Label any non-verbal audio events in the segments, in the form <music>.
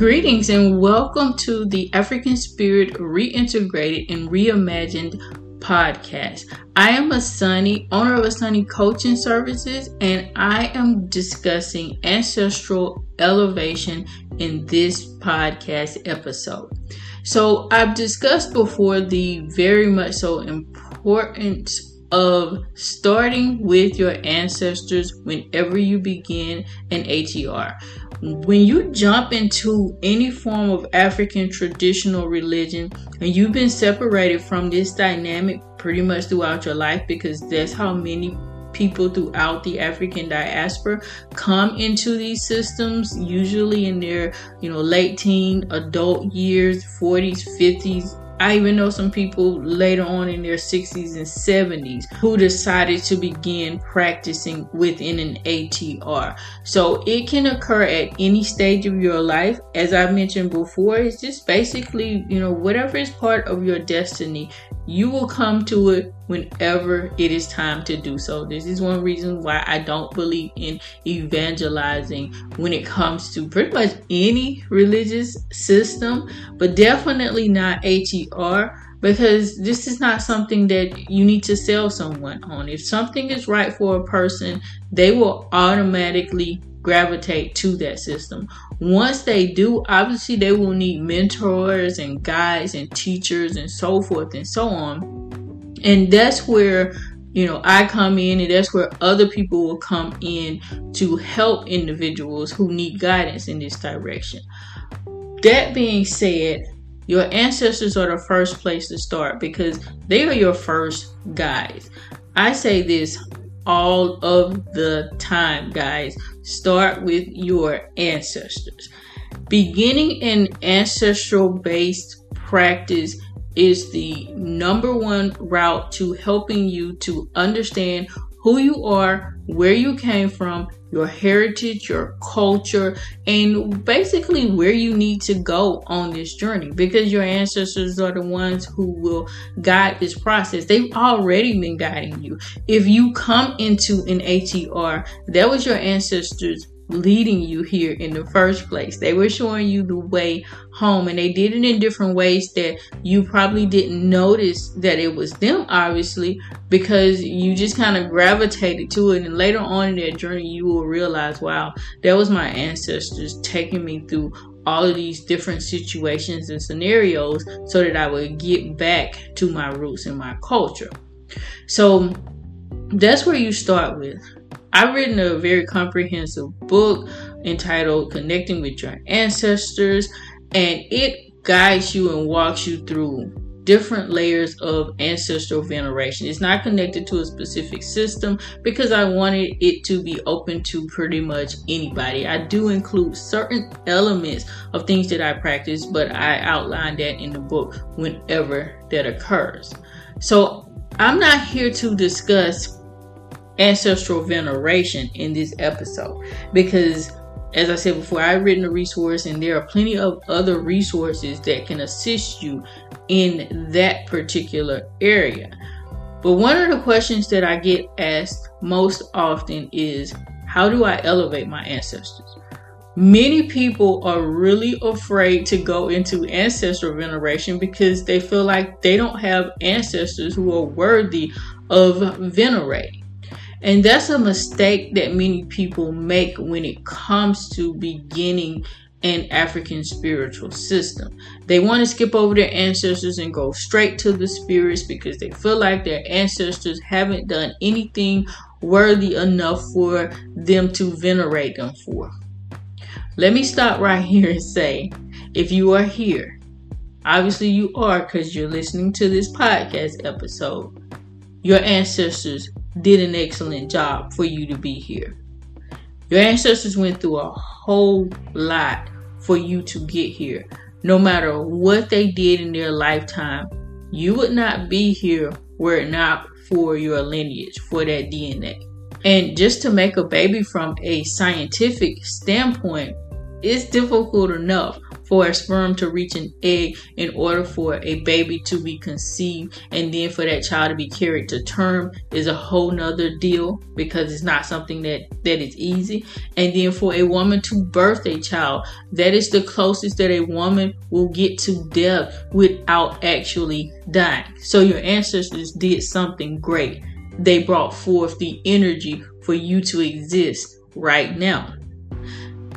Greetings and welcome to the African Spirit Reintegrated and Reimagined podcast. I am Asani, owner of Asani Coaching Services, and I am discussing ancestral elevation in this podcast episode. So, I've discussed before the very much so importance of starting with your ancestors whenever you begin an ATR. When you jump into any form of African traditional religion and you've been separated from this dynamic pretty much throughout your life because that's how many people throughout the African diaspora come into these systems usually in their you know late teen adult years 40s 50s I even know some people later on in their 60s and 70s who decided to begin practicing within an ATR. So it can occur at any stage of your life. As I mentioned before, it's just basically, you know, whatever is part of your destiny, you will come to it whenever it is time to do so. This is one reason why I don't believe in evangelizing when it comes to pretty much any religious system, but definitely not ATR because this is not something that you need to sell someone on. If something is right for a person, they will automatically gravitate to that system. Once they do, obviously they will need mentors and guides and teachers and so forth and so on and that's where you know i come in and that's where other people will come in to help individuals who need guidance in this direction that being said your ancestors are the first place to start because they are your first guides. I say this all of the time guys. Start with your ancestors. Beginning an ancestral based practice is the number one route to helping you to understand who you are, where you came from, your heritage, your culture, and basically where you need to go on this journey because your ancestors are the ones who will guide this process. They've already been guiding you. If you come into an ATR, that was your ancestors leading you here in the first place. They were showing you the way home and they did it in different ways that you probably didn't notice that it was them, obviously, because you just kind of gravitated to it. And later on in that journey, you will realize, wow, that was my ancestors taking me through all of these different situations and scenarios so that I would get back to my roots and my culture. So that's where you start with I've written a very comprehensive book entitled Connecting with Your Ancestors, and it guides you and walks you through different layers of ancestral veneration. It's not connected to a specific system because I wanted it to be open to pretty much anybody. I do include certain elements of things that I practice, but I outline that in the book whenever that occurs. So I'm not here to discuss ancestral veneration in this episode because as I said before, I've written a resource and there are plenty of other resources that can assist you in that particular area. But one of the questions that I get asked most often is how do I elevate my ancestors? Many people are really afraid to go into ancestral veneration because they feel like they don't have ancestors who are worthy of venerating. And that's a mistake that many people make when it comes to beginning an African spiritual system. They want to skip over their ancestors and go straight to the spirits because they feel like their ancestors haven't done anything worthy enough for them to venerate them for. Let me stop right <laughs> here and say if you are here, obviously you are because you're listening to this podcast episode, your ancestors did an excellent job for you to be here. Your ancestors went through a whole lot for you to get here. No matter what they did in their lifetime, you would not be here were it not for your lineage, for that DNA. And just to make a baby from a scientific standpoint, it's difficult enough for a sperm to reach an egg in order for a baby to be conceived and then for that child to be carried to term is a whole nother deal because it's not something that that is easy. And then for a woman to birth a child that is the closest that a woman will get to death without actually dying. So your ancestors did something great. They brought forth the energy for you to exist right now.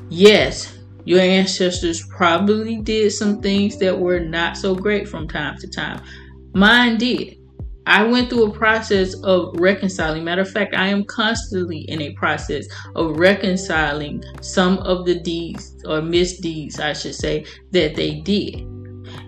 Yes your ancestors probably did some things that were not so great from time to time. Mine did. I went through a process of reconciling. Matter of fact, I am constantly in a process of reconciling some of the deeds or misdeeds, I should say, that they did.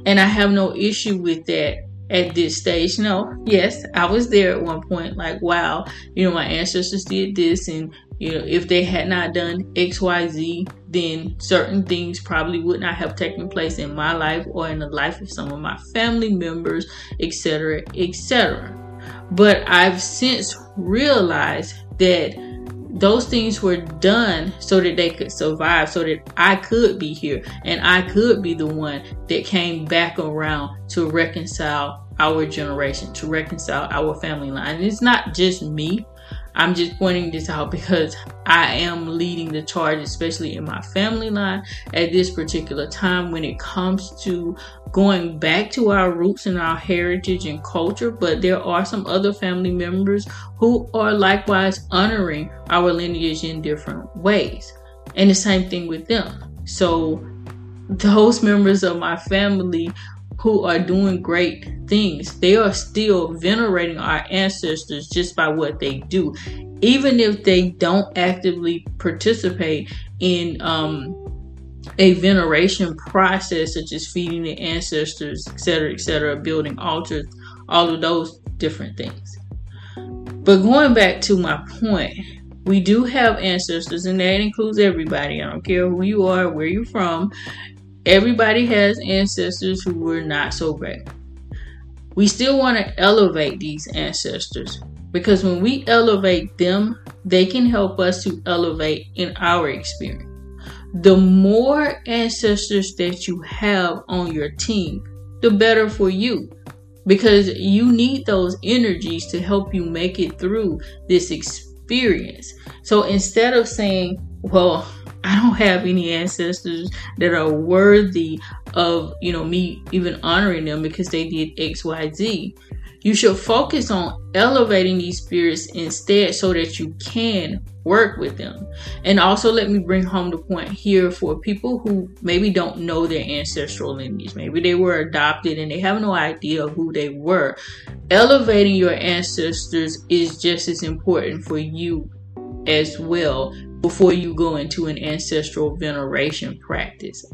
And I have no issue with that at this stage. No, yes, I was there at one point, like, wow, you know, my ancestors did this, and you know, if they had not done XYZ, then certain things probably would not have taken place in my life or in the life of some of my family members, etc., etc. But I've since realized that those things were done so that they could survive, so that I could be here and I could be the one that came back around to reconcile our generation, to reconcile our family line. And it's not just me I'm just pointing this out because I am leading the charge, especially in my family line at this particular time when it comes to going back to our roots and our heritage and culture. But there are some other family members who are likewise honoring our lineage in different ways. And the same thing with them. So, those members of my family who are doing great things. They are still venerating our ancestors just by what they do, even if they don't actively participate in um, a veneration process, such as feeding the ancestors, etc., etc., building altars, all of those different things. But going back to my point, we do have ancestors, and that includes everybody. I don't care who you are, where you're from. Everybody has ancestors who were not so great. We still want to elevate these ancestors because when we elevate them, they can help us to elevate in our experience. The more ancestors that you have on your team, the better for you because you need those energies to help you make it through this experience. So instead of saying, well, I don't have any ancestors that are worthy of, you know, me even honoring them because they did XYZ. You should focus on elevating these spirits instead so that you can work with them. And also let me bring home the point here for people who maybe don't know their ancestral lineage. Maybe they were adopted and they have no idea who they were. Elevating your ancestors is just as important for you as well before you go into an ancestral veneration practice.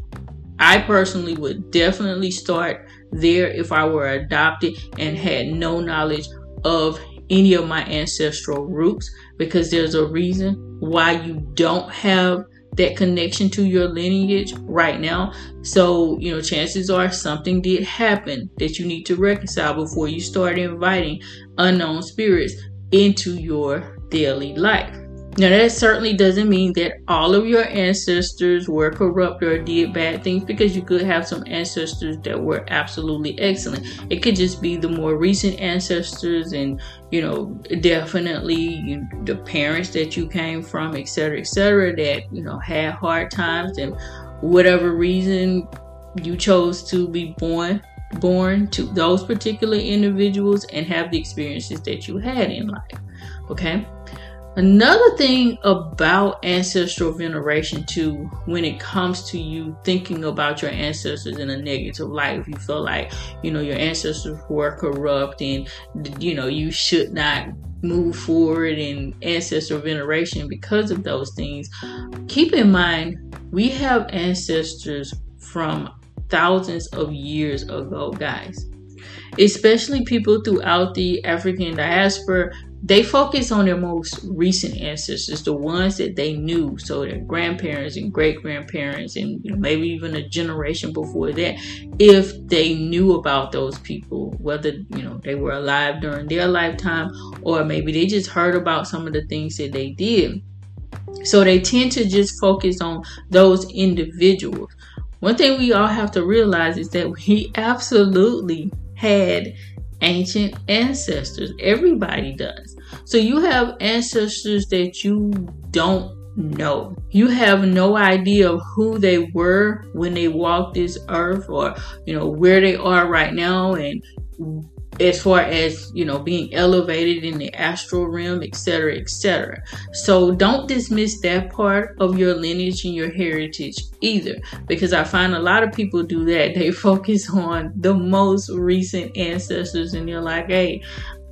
I personally would definitely start there if I were adopted and had no knowledge of any of my ancestral roots because there's a reason why you don't have that connection to your lineage right now. So, you know, chances are something did happen that you need to reconcile before you start inviting unknown spirits into your daily life. Now, that certainly doesn't mean that all of your ancestors were corrupt or did bad things because you could have some ancestors that were absolutely excellent. It could just be the more recent ancestors and, you know, definitely you, the parents that you came from, etc., etc., that, you know, had hard times and whatever reason you chose to be born born to those particular individuals and have the experiences that you had in life okay Another thing about ancestral veneration, too, when it comes to you thinking about your ancestors in a negative light, if you feel like, you know, your ancestors were corrupt and, you know, you should not move forward in ancestral veneration because of those things, keep in mind we have ancestors from thousands of years ago, guys. Especially people throughout the African diaspora, they focus on their most recent ancestors, the ones that they knew. So their grandparents and great grandparents, and you know, maybe even a generation before that, if they knew about those people, whether you know they were alive during their lifetime or maybe they just heard about some of the things that they did. So they tend to just focus on those individuals. one thing we all have to realize is that we <laughs> absolutely had ancient ancestors. Everybody does. So you have ancestors that you don't know. You have no idea of who they were when they walked this earth or, you know, where they are right now and as far as you know being elevated in the astral realm etc etc so don't dismiss that part of your lineage and your heritage either because i find a lot of people do that they <laughs> focus on the most recent ancestors and they're like hey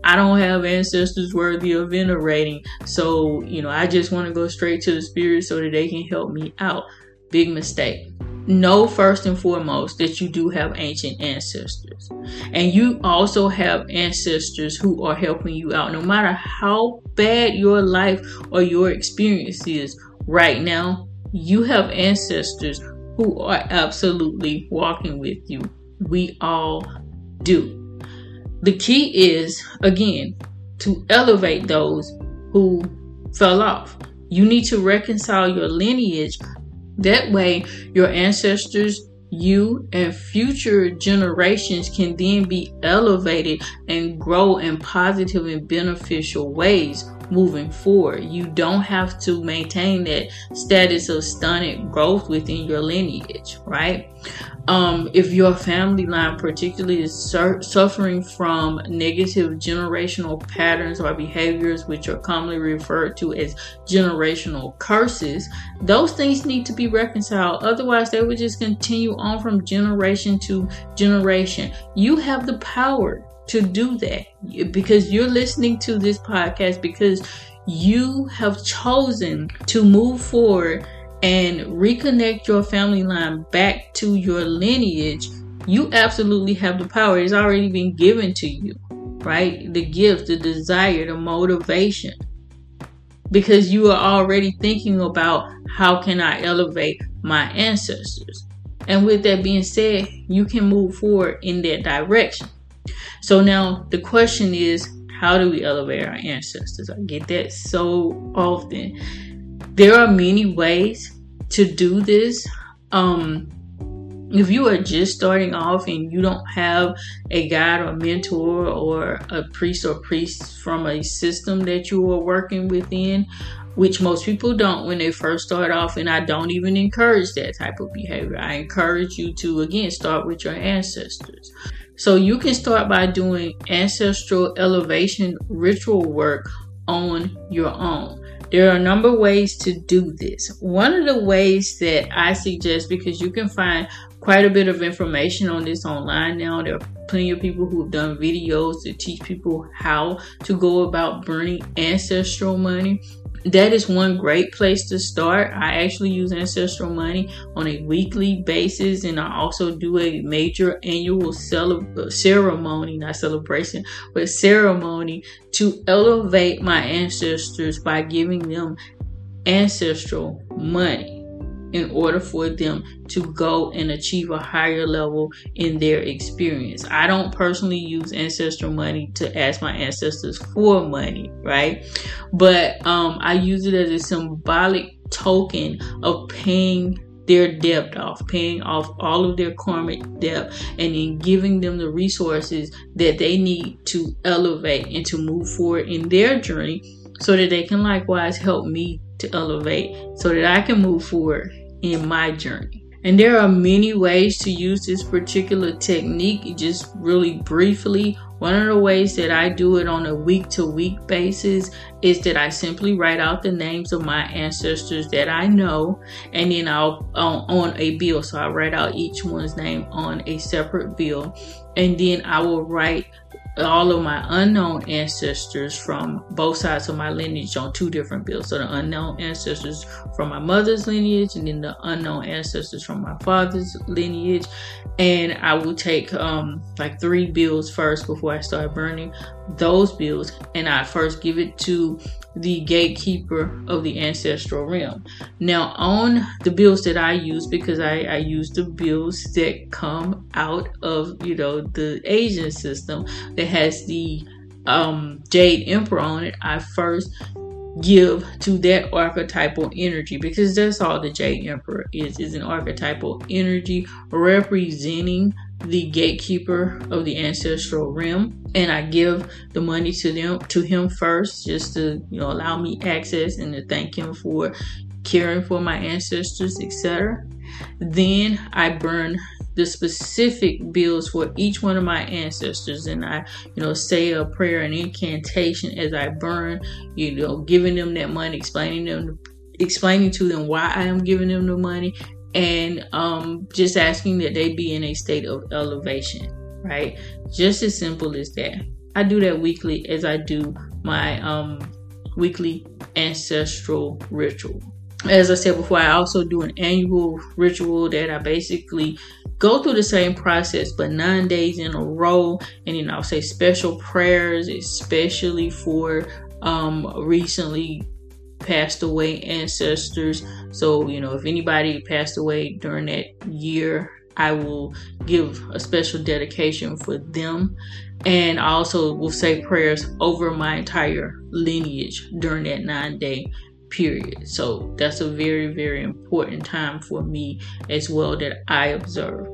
I don't have ancestors worthy of venerating. So, you know, I just want to go straight to the spirit so that they can help me out. Big mistake know first and foremost that you do have ancient ancestors. And you also have ancestors who are helping you out. No matter how bad your life or your experience is right now, you have ancestors who are absolutely walking with you. We all do. The key is, again, to elevate those who fell off. You need to reconcile your lineage that way, your ancestors, you, and future generations can then be elevated and grow in positive and beneficial ways moving forward. You don't have to maintain that status of stunted growth within your lineage, right? um, if your family line particularly is sur- suffering from negative generational patterns or behaviors which are commonly referred to as generational curses those things need to be reconciled otherwise they would just continue on from generation to generation you have the power to do that because you're listening to this podcast because you have chosen to move forward and reconnect your family line back to your lineage, you absolutely have the power. It's already been given to you, right? The gift, the desire, the motivation. Because you are already thinking about how can I elevate my ancestors. And with that being said, you can move forward in that direction. So now the question is, how do we elevate our ancestors? I get that so often there are many ways to do this. Um, if you are just starting off and you don't have a guide or mentor or a priest or priest from a system that you are working within, which most people don't when they first start off, and I don't even encourage that type of behavior. I encourage you to again start with your ancestors. So you can start by doing ancestral elevation ritual work on your own. There are a number of ways to do this. One of the ways that I suggest, because you can find quite a bit of information on this online now, there are plenty of people who have done videos to teach people how to go about burning ancestral money that is one great place to start. I actually use ancestral money on a weekly basis, and I also do a major annual cele- uh, ceremony, not celebration, but ceremony to elevate my ancestors by giving them ancestral money in order for them to go and achieve a higher level in their experience. I don't personally use ancestral money to ask my ancestors for money, right? But um, I use it as a symbolic token of paying their debt off, paying off all of their karmic debt, and then giving them the resources that they need to elevate and to move forward in their journey so that they can likewise help me to elevate so that I can move forward in my journey. And there are many ways to use this particular technique. Just really briefly, one of the ways that I do it on a week to week basis is that I simply write out the names of my ancestors that I know, and then I'll on, on a bill. So I write out each one's name on a separate bill, and then I will write all of my unknown ancestors from both sides of my lineage on two different bills. So the unknown ancestors from my mother's lineage and then the unknown ancestors from my father's lineage. And I will take um, like three bills first before I start burning those bills. And I first give it to the gatekeeper of the ancestral realm. Now, on the bills that I use, because I, I use the bills that come out of, you know, the Asian system that has the um, Jade Emperor on it, I first give to that archetypal energy because that's all the Jade Emperor is is an archetypal energy representing the gatekeeper of the ancestral realm. And I give the money to them to him first just to you know allow me access and to thank him for caring for my ancestors etc then I burn the specific bills for each one of my ancestors and I, you know, say a prayer and incantation as I burn, you know, giving them that money, explaining them explaining to them why I am giving them the money and um just asking that they be in a state of elevation, right? Just as simple as that. I do that weekly as I do my um weekly ancestral ritual as I said before, I also do an annual ritual that I basically go through the same process, but nine days in a row. And then I'll say special prayers, especially for um, recently passed away ancestors. So, you know, if anybody passed away during that year, I will give a special dedication for them. And I also will say prayers over my entire lineage during that nine day period. So that's a very, very important time for me as well that I observe.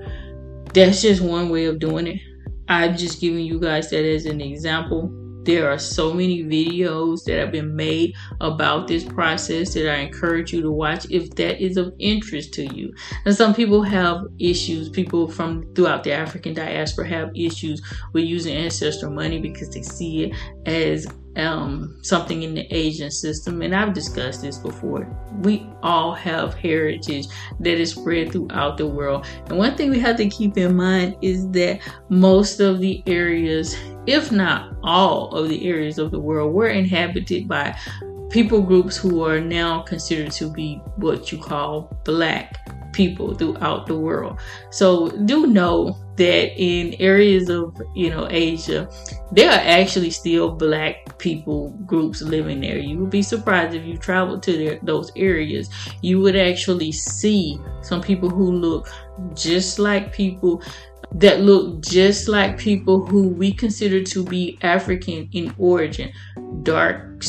That's just one way of doing it. I'm just giving you guys that as an example. There are so many videos that have been made about this process that I encourage you to watch if that is of interest to you. And some people have issues, people from throughout the African diaspora have issues with using ancestral money because they see it as um, something in the Asian system, and I've discussed this before. We all have heritage that is spread throughout the world. And one thing we have to keep in mind is that most of the areas, if not all of the areas of the world, were inhabited by people groups who are now considered to be what you call black people throughout the world. So do know that in areas of you know Asia, there are actually still black people groups living there. You would be surprised if you travel to their, those areas. You would actually see some people who look just like people that look just like people who we consider to be African in origin. Dark,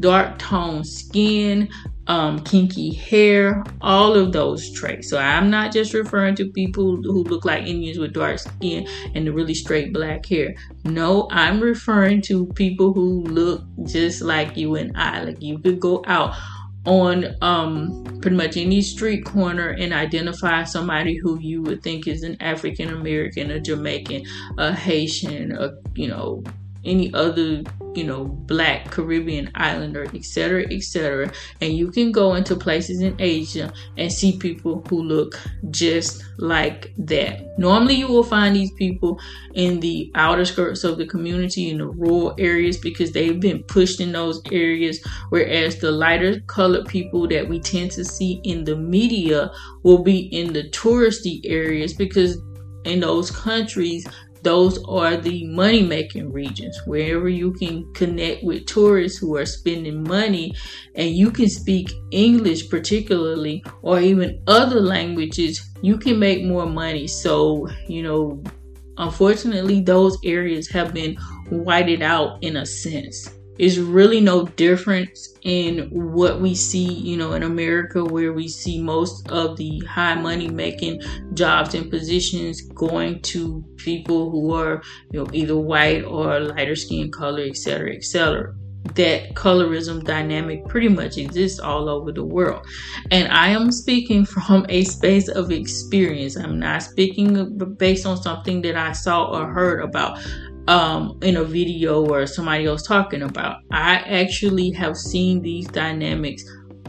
dark tone skin, um, kinky hair, all of those traits. So I'm not just referring to people who look like Indians with dark skin and the really straight black hair. No, I'm referring to people who look just like you and I. Like you could go out on um, pretty much any street corner and identify somebody who you would think is an African American, a Jamaican, a Haitian, a you know any other you know black caribbean islander etc etc and you can go into places in asia and see people who look just like that. Normally you will find these people in the outer skirts of the community in the rural areas because they've been pushed in those areas whereas the lighter colored people that we tend to see in the media will be in the touristy areas because in those countries those are the money making regions wherever you can connect with tourists who are spending money and you can speak English, particularly, or even other languages, you can make more money. So, you know, unfortunately, those areas have been whited out in a sense is really no difference in what we see, you know, in America, where we see most of the high money making jobs and positions going to people who are, you know, either white or lighter skin color, et cetera, et cetera. That colorism dynamic pretty much exists all over the world. And I am speaking <laughs> from a space of experience. I'm not speaking based on something that I saw or heard about um, in a video or somebody else talking about. I actually have seen these dynamics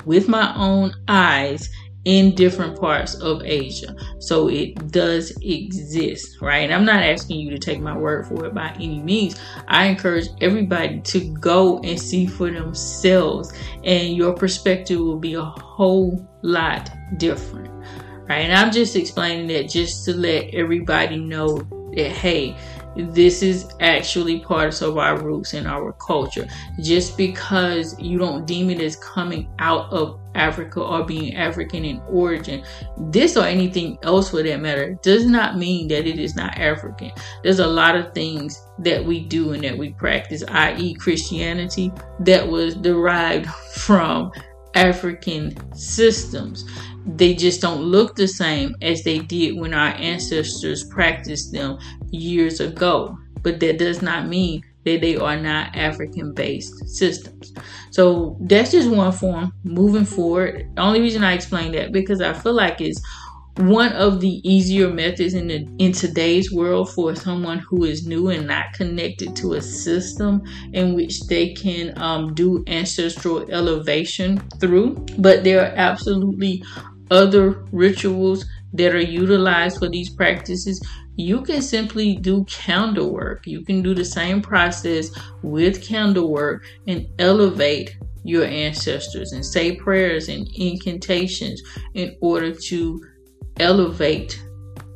with my own eyes in different parts of Asia. So it does exist, right? And I'm not asking you to take my word for it by any means. I encourage everybody to go and see for themselves, and your perspective will be a whole lot different, right? And I'm just explaining that just to let everybody know that, hey, this is actually part of our roots and our culture. Just because you don't deem it as coming out of Africa or being African in origin, this or anything else for that matter, does not mean that it is not African. There's a lot of things that we do and that we practice, i.e., Christianity, that was derived <laughs> from African systems. They just don't look the same as they did when our ancestors practiced them years ago. But that does not mean that they are not African based systems. So that's just one form moving forward. The only reason I explain that because I feel like it's one of the easier methods in the in today's world for someone who is new and not connected to a system in which they can um, do ancestral elevation through but there are absolutely other rituals that are utilized for these practices you can simply do candle work. You can do the same process with candle work and elevate your ancestors and say prayers and incantations in order to elevate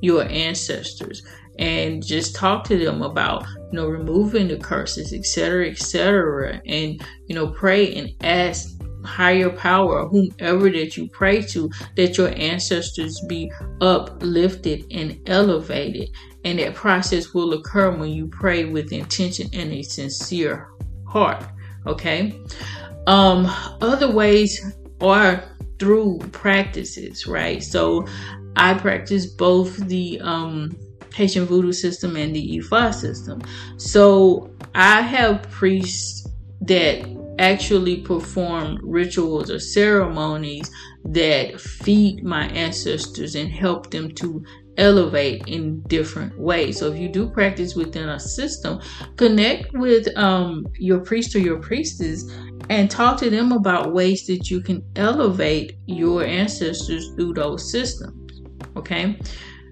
your ancestors. And just talk to them about you know removing the curses etc etc and you know pray and ask higher power whomever that you pray to that your ancestors be uplifted and elevated. And that process will occur when you pray with intention and a sincere heart okay? Um other ways are through practices right? So I practice both the um, Haitian voodoo system and the Ifa system. So I have priests that actually perform rituals or ceremonies that feed my ancestors and help them to elevate in different ways. So if you do practice within a system, connect with um, your priest or your priestess and talk to them about ways that you can elevate your ancestors through those systems. Okay.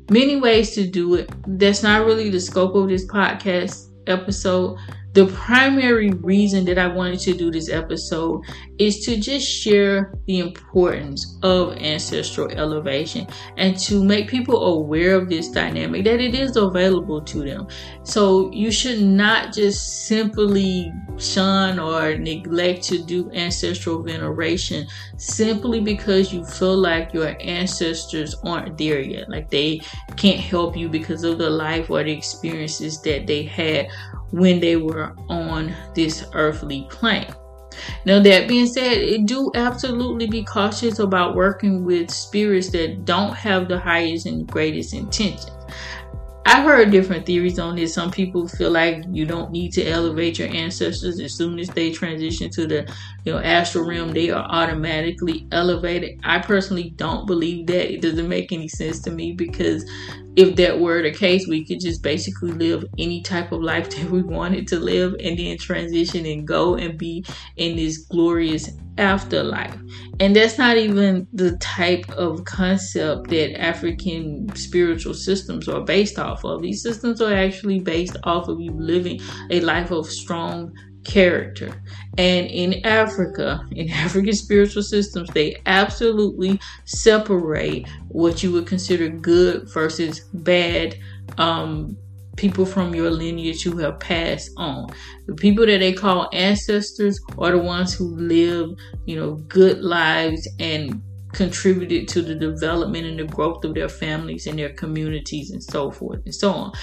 Many ways to do it. That's not really the scope of this podcast episode the primary reason that I wanted to do this episode is to just share the importance of ancestral elevation and to make people aware of this dynamic that it is available to them. So you should not just simply shun or neglect to do ancestral veneration simply because you feel like your ancestors aren't there yet. Like they can't help you because of the life or the experiences that they had when they were on this earthly plane. Now, that being said, do absolutely be cautious about working with spirits that don't have the highest and greatest intentions. I've heard different theories on this. Some people feel like you don't need to elevate your ancestors as soon as they transition to the you know astral realm, they are automatically elevated. I personally don't believe that. It doesn't make any sense to me because if that were the case, we could just basically live any type of life <laughs> that we wanted to live and then transition and go and be in this glorious afterlife. And that's not even the type of concept that African spiritual systems are based off of. These systems are actually based off of you living a life of strong character. And in Africa, <laughs> in African spiritual systems, they absolutely separate what you would consider good versus bad um, people from your lineage who have passed on. The people that they call ancestors are the ones who live, you know, good lives and contributed to the development and the growth of their families and their communities and so forth and so on.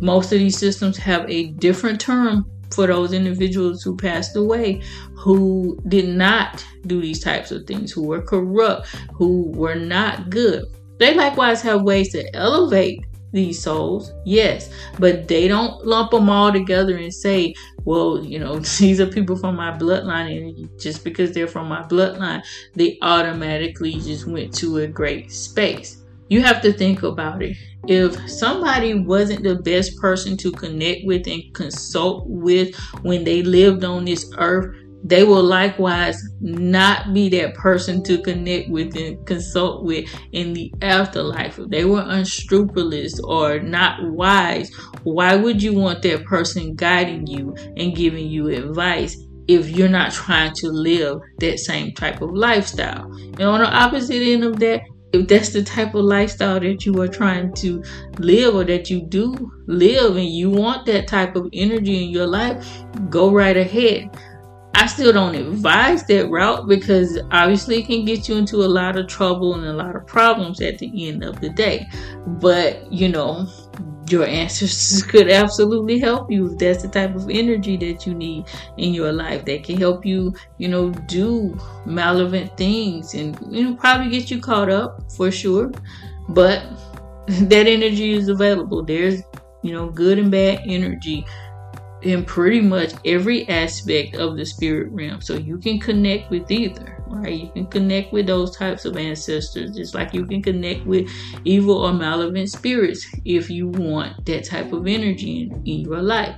Most of these systems have a different term for those individuals who passed away who did not do these types of things, who were corrupt, who were not good. They likewise have ways to elevate these souls, yes, but they don't lump them all together and say, well, you know, <laughs> these are people from my bloodline, and just because they're from my bloodline, they automatically just went to a great space. You have to think about it if somebody wasn't the best person to connect with and consult with when they lived on this earth, they will likewise not be that person to connect with and consult with in the afterlife. If they were unscrupulous or not wise, why would you want that person guiding you and giving you advice? If you're not trying to live that same type of lifestyle. And on the opposite end of that, if that's the type of lifestyle that you are trying to live or that you do live and you want that type of energy in your life, go right ahead. I still don't advise that route because obviously it can get you into a lot of trouble and a lot of problems at the end of the day. But, you know, your ancestors could absolutely help you if that's the type of energy that you need in your life. that can help you, you know, do malevolent things and you know probably get you caught up for sure. But <laughs> that energy is available. There's, you know, good and bad energy in pretty much every aspect of the spirit realm. So you can connect with either, right? You can connect with those types of ancestors, just like you can connect with evil or malevolent spirits if you want that type of energy in, in your life.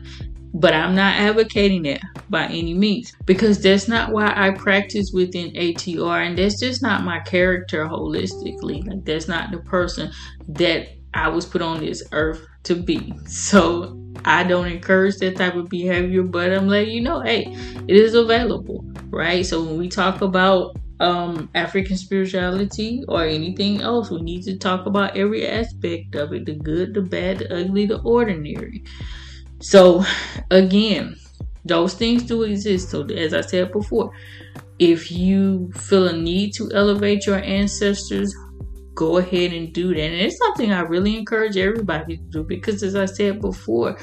But I'm not advocating that by any means because that's not why I practice within ATR, and that's just not my character holistically. Like, that's not the person that I was put on this earth to be. So I don't encourage that type of behavior, but I'm letting you know, hey, it is available, right? So when we talk about um, African spirituality or anything else, we need to talk about every aspect of it the good, the bad, the ugly, the ordinary. So, again, those things do exist. So, as I said before, if you feel a need to elevate your ancestors, go ahead and do that. And it's something I really encourage everybody to do because, as I said before,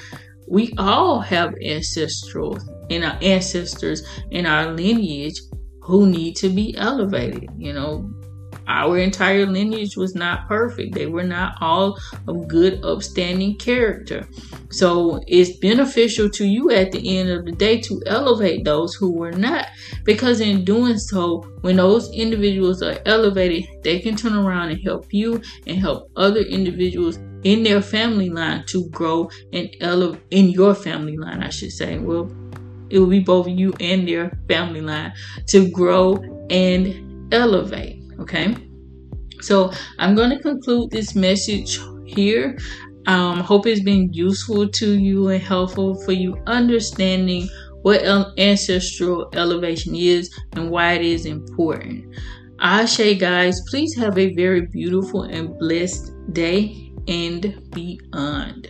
we all have ancestral in our ancestors in our lineage who need to be elevated. You know, our entire lineage was not perfect. They were not all of good, upstanding character. So it's beneficial to you at the end of the day to elevate those who were not. Because in doing so, when those individuals are elevated, they can turn around and help you and help other individuals in their family line to grow and elevate in your family line, I should say. Well, it will be both you and their family line to grow and elevate. Okay. So I'm going to conclude this message here. Um, hope it's been useful to you and helpful for you understanding what ancestral elevation is and why it is important. Ashe, guys, please have a very beautiful and blessed day and beyond.